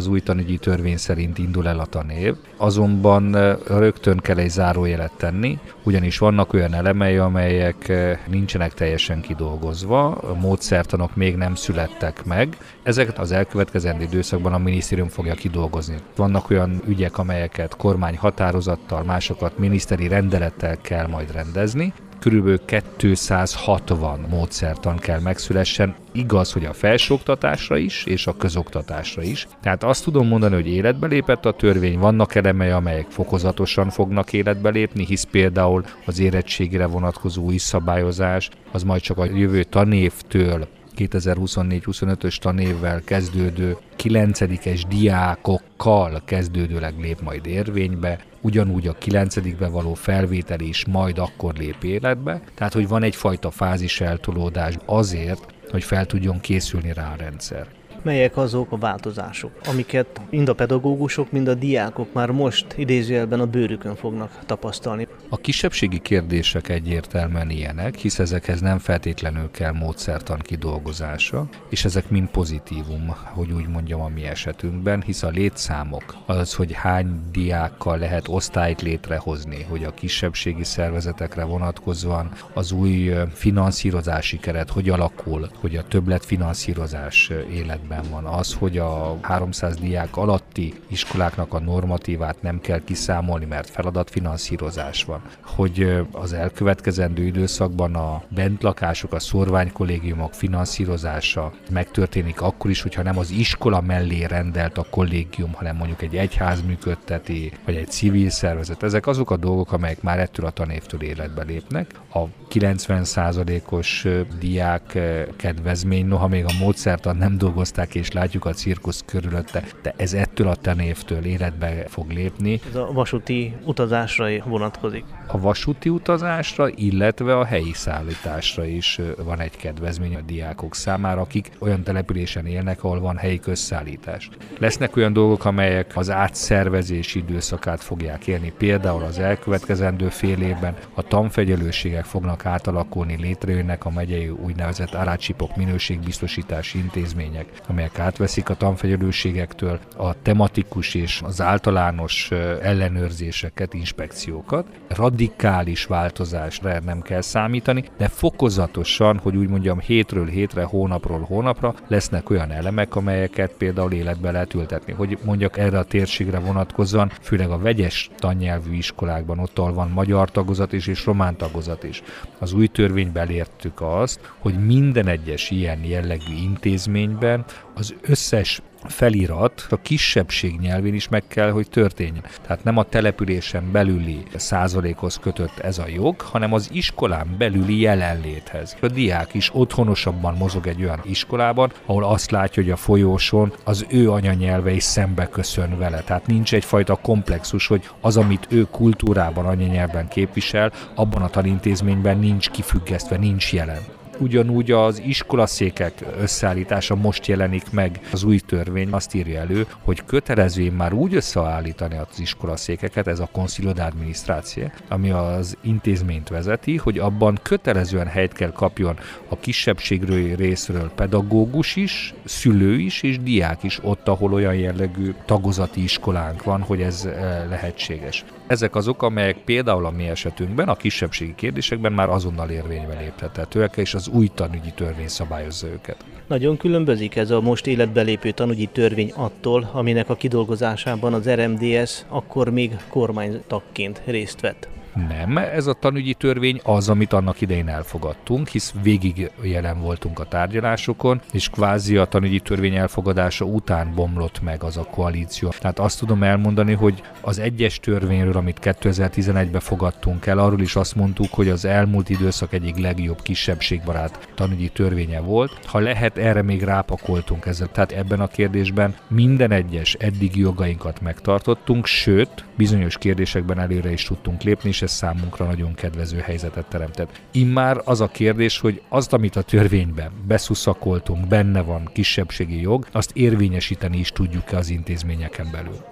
az új tanügyi törvény szerint indul el a tanév, azonban rögtön kell egy zárójelet tenni, ugyanis vannak olyan elemei, amelyek nincsenek teljesen kidolgozva, a módszertanok még nem születtek meg, ezeket az elkövetkezendő időszakban a minisztérium fogja kidolgozni. Vannak olyan ügyek, amelyeket kormány határozattal, másokat miniszteri rendelettel kell majd rendezni, körülbelül 260 módszertan kell megszülessen, igaz, hogy a felsőoktatásra is, és a közoktatásra is. Tehát azt tudom mondani, hogy életbe lépett a törvény, vannak elemei, amelyek fokozatosan fognak életbe lépni, hisz például az érettségére vonatkozó új szabályozás, az majd csak a jövő tanévtől 2024-25-ös tanévvel kezdődő 9-es diákokkal kezdődőleg lép majd érvénybe, ugyanúgy a 9 való felvétel is majd akkor lép életbe, tehát hogy van egyfajta fázis eltolódás azért, hogy fel tudjon készülni rá a rendszer melyek azok a változások, amiket mind a pedagógusok, mind a diákok már most idézőjelben a bőrükön fognak tapasztalni. A kisebbségi kérdések egyértelműen ilyenek, hisz ezekhez nem feltétlenül kell módszertan kidolgozása, és ezek mind pozitívum, hogy úgy mondjam a mi esetünkben, hisz a létszámok, az, hogy hány diákkal lehet osztályt létrehozni, hogy a kisebbségi szervezetekre vonatkozóan az új finanszírozási keret hogy alakul, hogy a többletfinanszírozás életben rendben van. Az, hogy a 300 diák alatti iskoláknak a normatívát nem kell kiszámolni, mert feladatfinanszírozás van. Hogy az elkövetkezendő időszakban a bentlakások, a szorványkollégiumok finanszírozása megtörténik akkor is, hogyha nem az iskola mellé rendelt a kollégium, hanem mondjuk egy egyház működteti, vagy egy civil szervezet. Ezek azok a dolgok, amelyek már ettől a tanévtől életbe lépnek. A 90%-os diák kedvezmény, noha még a módszertan nem dolgozták játszák, és látjuk a cirkusz körülötte, de ez ettől a tanévtől életbe fog lépni. Ez a vasúti utazásra vonatkozik. A vasúti utazásra, illetve a helyi szállításra is van egy kedvezmény a diákok számára, akik olyan településen élnek, ahol van helyi közszállítás. Lesznek olyan dolgok, amelyek az átszervezés időszakát fogják élni. Például az elkövetkezendő fél évben a tanfegyelőségek fognak átalakulni, létrejönnek a megyei úgynevezett arácsipok minőségbiztosítási intézmények, amelyek átveszik a tanfegyelőségektől a tematikus és az általános ellenőrzéseket, inspekciókat. Radikális változásra nem kell számítani, de fokozatosan, hogy úgy mondjam, hétről hétre, hónapról hónapra lesznek olyan elemek, amelyeket például életbe lehet ültetni. Hogy mondjak erre a térségre vonatkozóan, főleg a vegyes tannyelvű iskolákban, ott van magyar tagozat is és román tagozat is. Az új törvényben elértük azt, hogy minden egyes ilyen jellegű intézményben az összes felirat a kisebbség nyelvén is meg kell, hogy történjen. Tehát nem a településen belüli százalékhoz kötött ez a jog, hanem az iskolán belüli jelenléthez. A diák is otthonosabban mozog egy olyan iskolában, ahol azt látja, hogy a folyóson az ő anyanyelve is szembe köszön vele. Tehát nincs egyfajta komplexus, hogy az, amit ő kultúrában, anyanyelven képvisel, abban a tanintézményben nincs kifüggesztve, nincs jelen ugyanúgy az iskolaszékek összeállítása most jelenik meg. Az új törvény azt írja elő, hogy kötelező már úgy összeállítani az iskolaszékeket, ez a Consiglio d'Administrație, ami az intézményt vezeti, hogy abban kötelezően helyt kell kapjon a kisebbségről részről pedagógus is, szülő is és diák is ott, ahol olyan jellegű tagozati iskolánk van, hogy ez eh, lehetséges. Ezek azok, amelyek például a mi esetünkben, a kisebbségi kérdésekben már azonnal érvénybe léptethetőek, és az új tanügyi törvény szabályozza őket. Nagyon különbözik ez a most életbe lépő tanügyi törvény attól, aminek a kidolgozásában az RMDS akkor még kormánytagként részt vett. Nem, ez a tanügyi törvény az, amit annak idején elfogadtunk, hisz végig jelen voltunk a tárgyalásokon, és kvázi a tanügyi törvény elfogadása után bomlott meg az a koalíció. Tehát azt tudom elmondani, hogy az egyes törvényről, amit 2011-ben fogadtunk el, arról is azt mondtuk, hogy az elmúlt időszak egyik legjobb kisebbségbarát tanügyi törvénye volt. Ha lehet, erre még rápakoltunk ezzel. Tehát ebben a kérdésben minden egyes eddigi jogainkat megtartottunk, sőt, bizonyos kérdésekben előre is tudtunk lépni, és ez számunkra nagyon kedvező helyzetet teremtett. Immár az a kérdés, hogy azt, amit a törvényben beszuszakoltunk, benne van kisebbségi jog, azt érvényesíteni is tudjuk-e az intézményeken belül.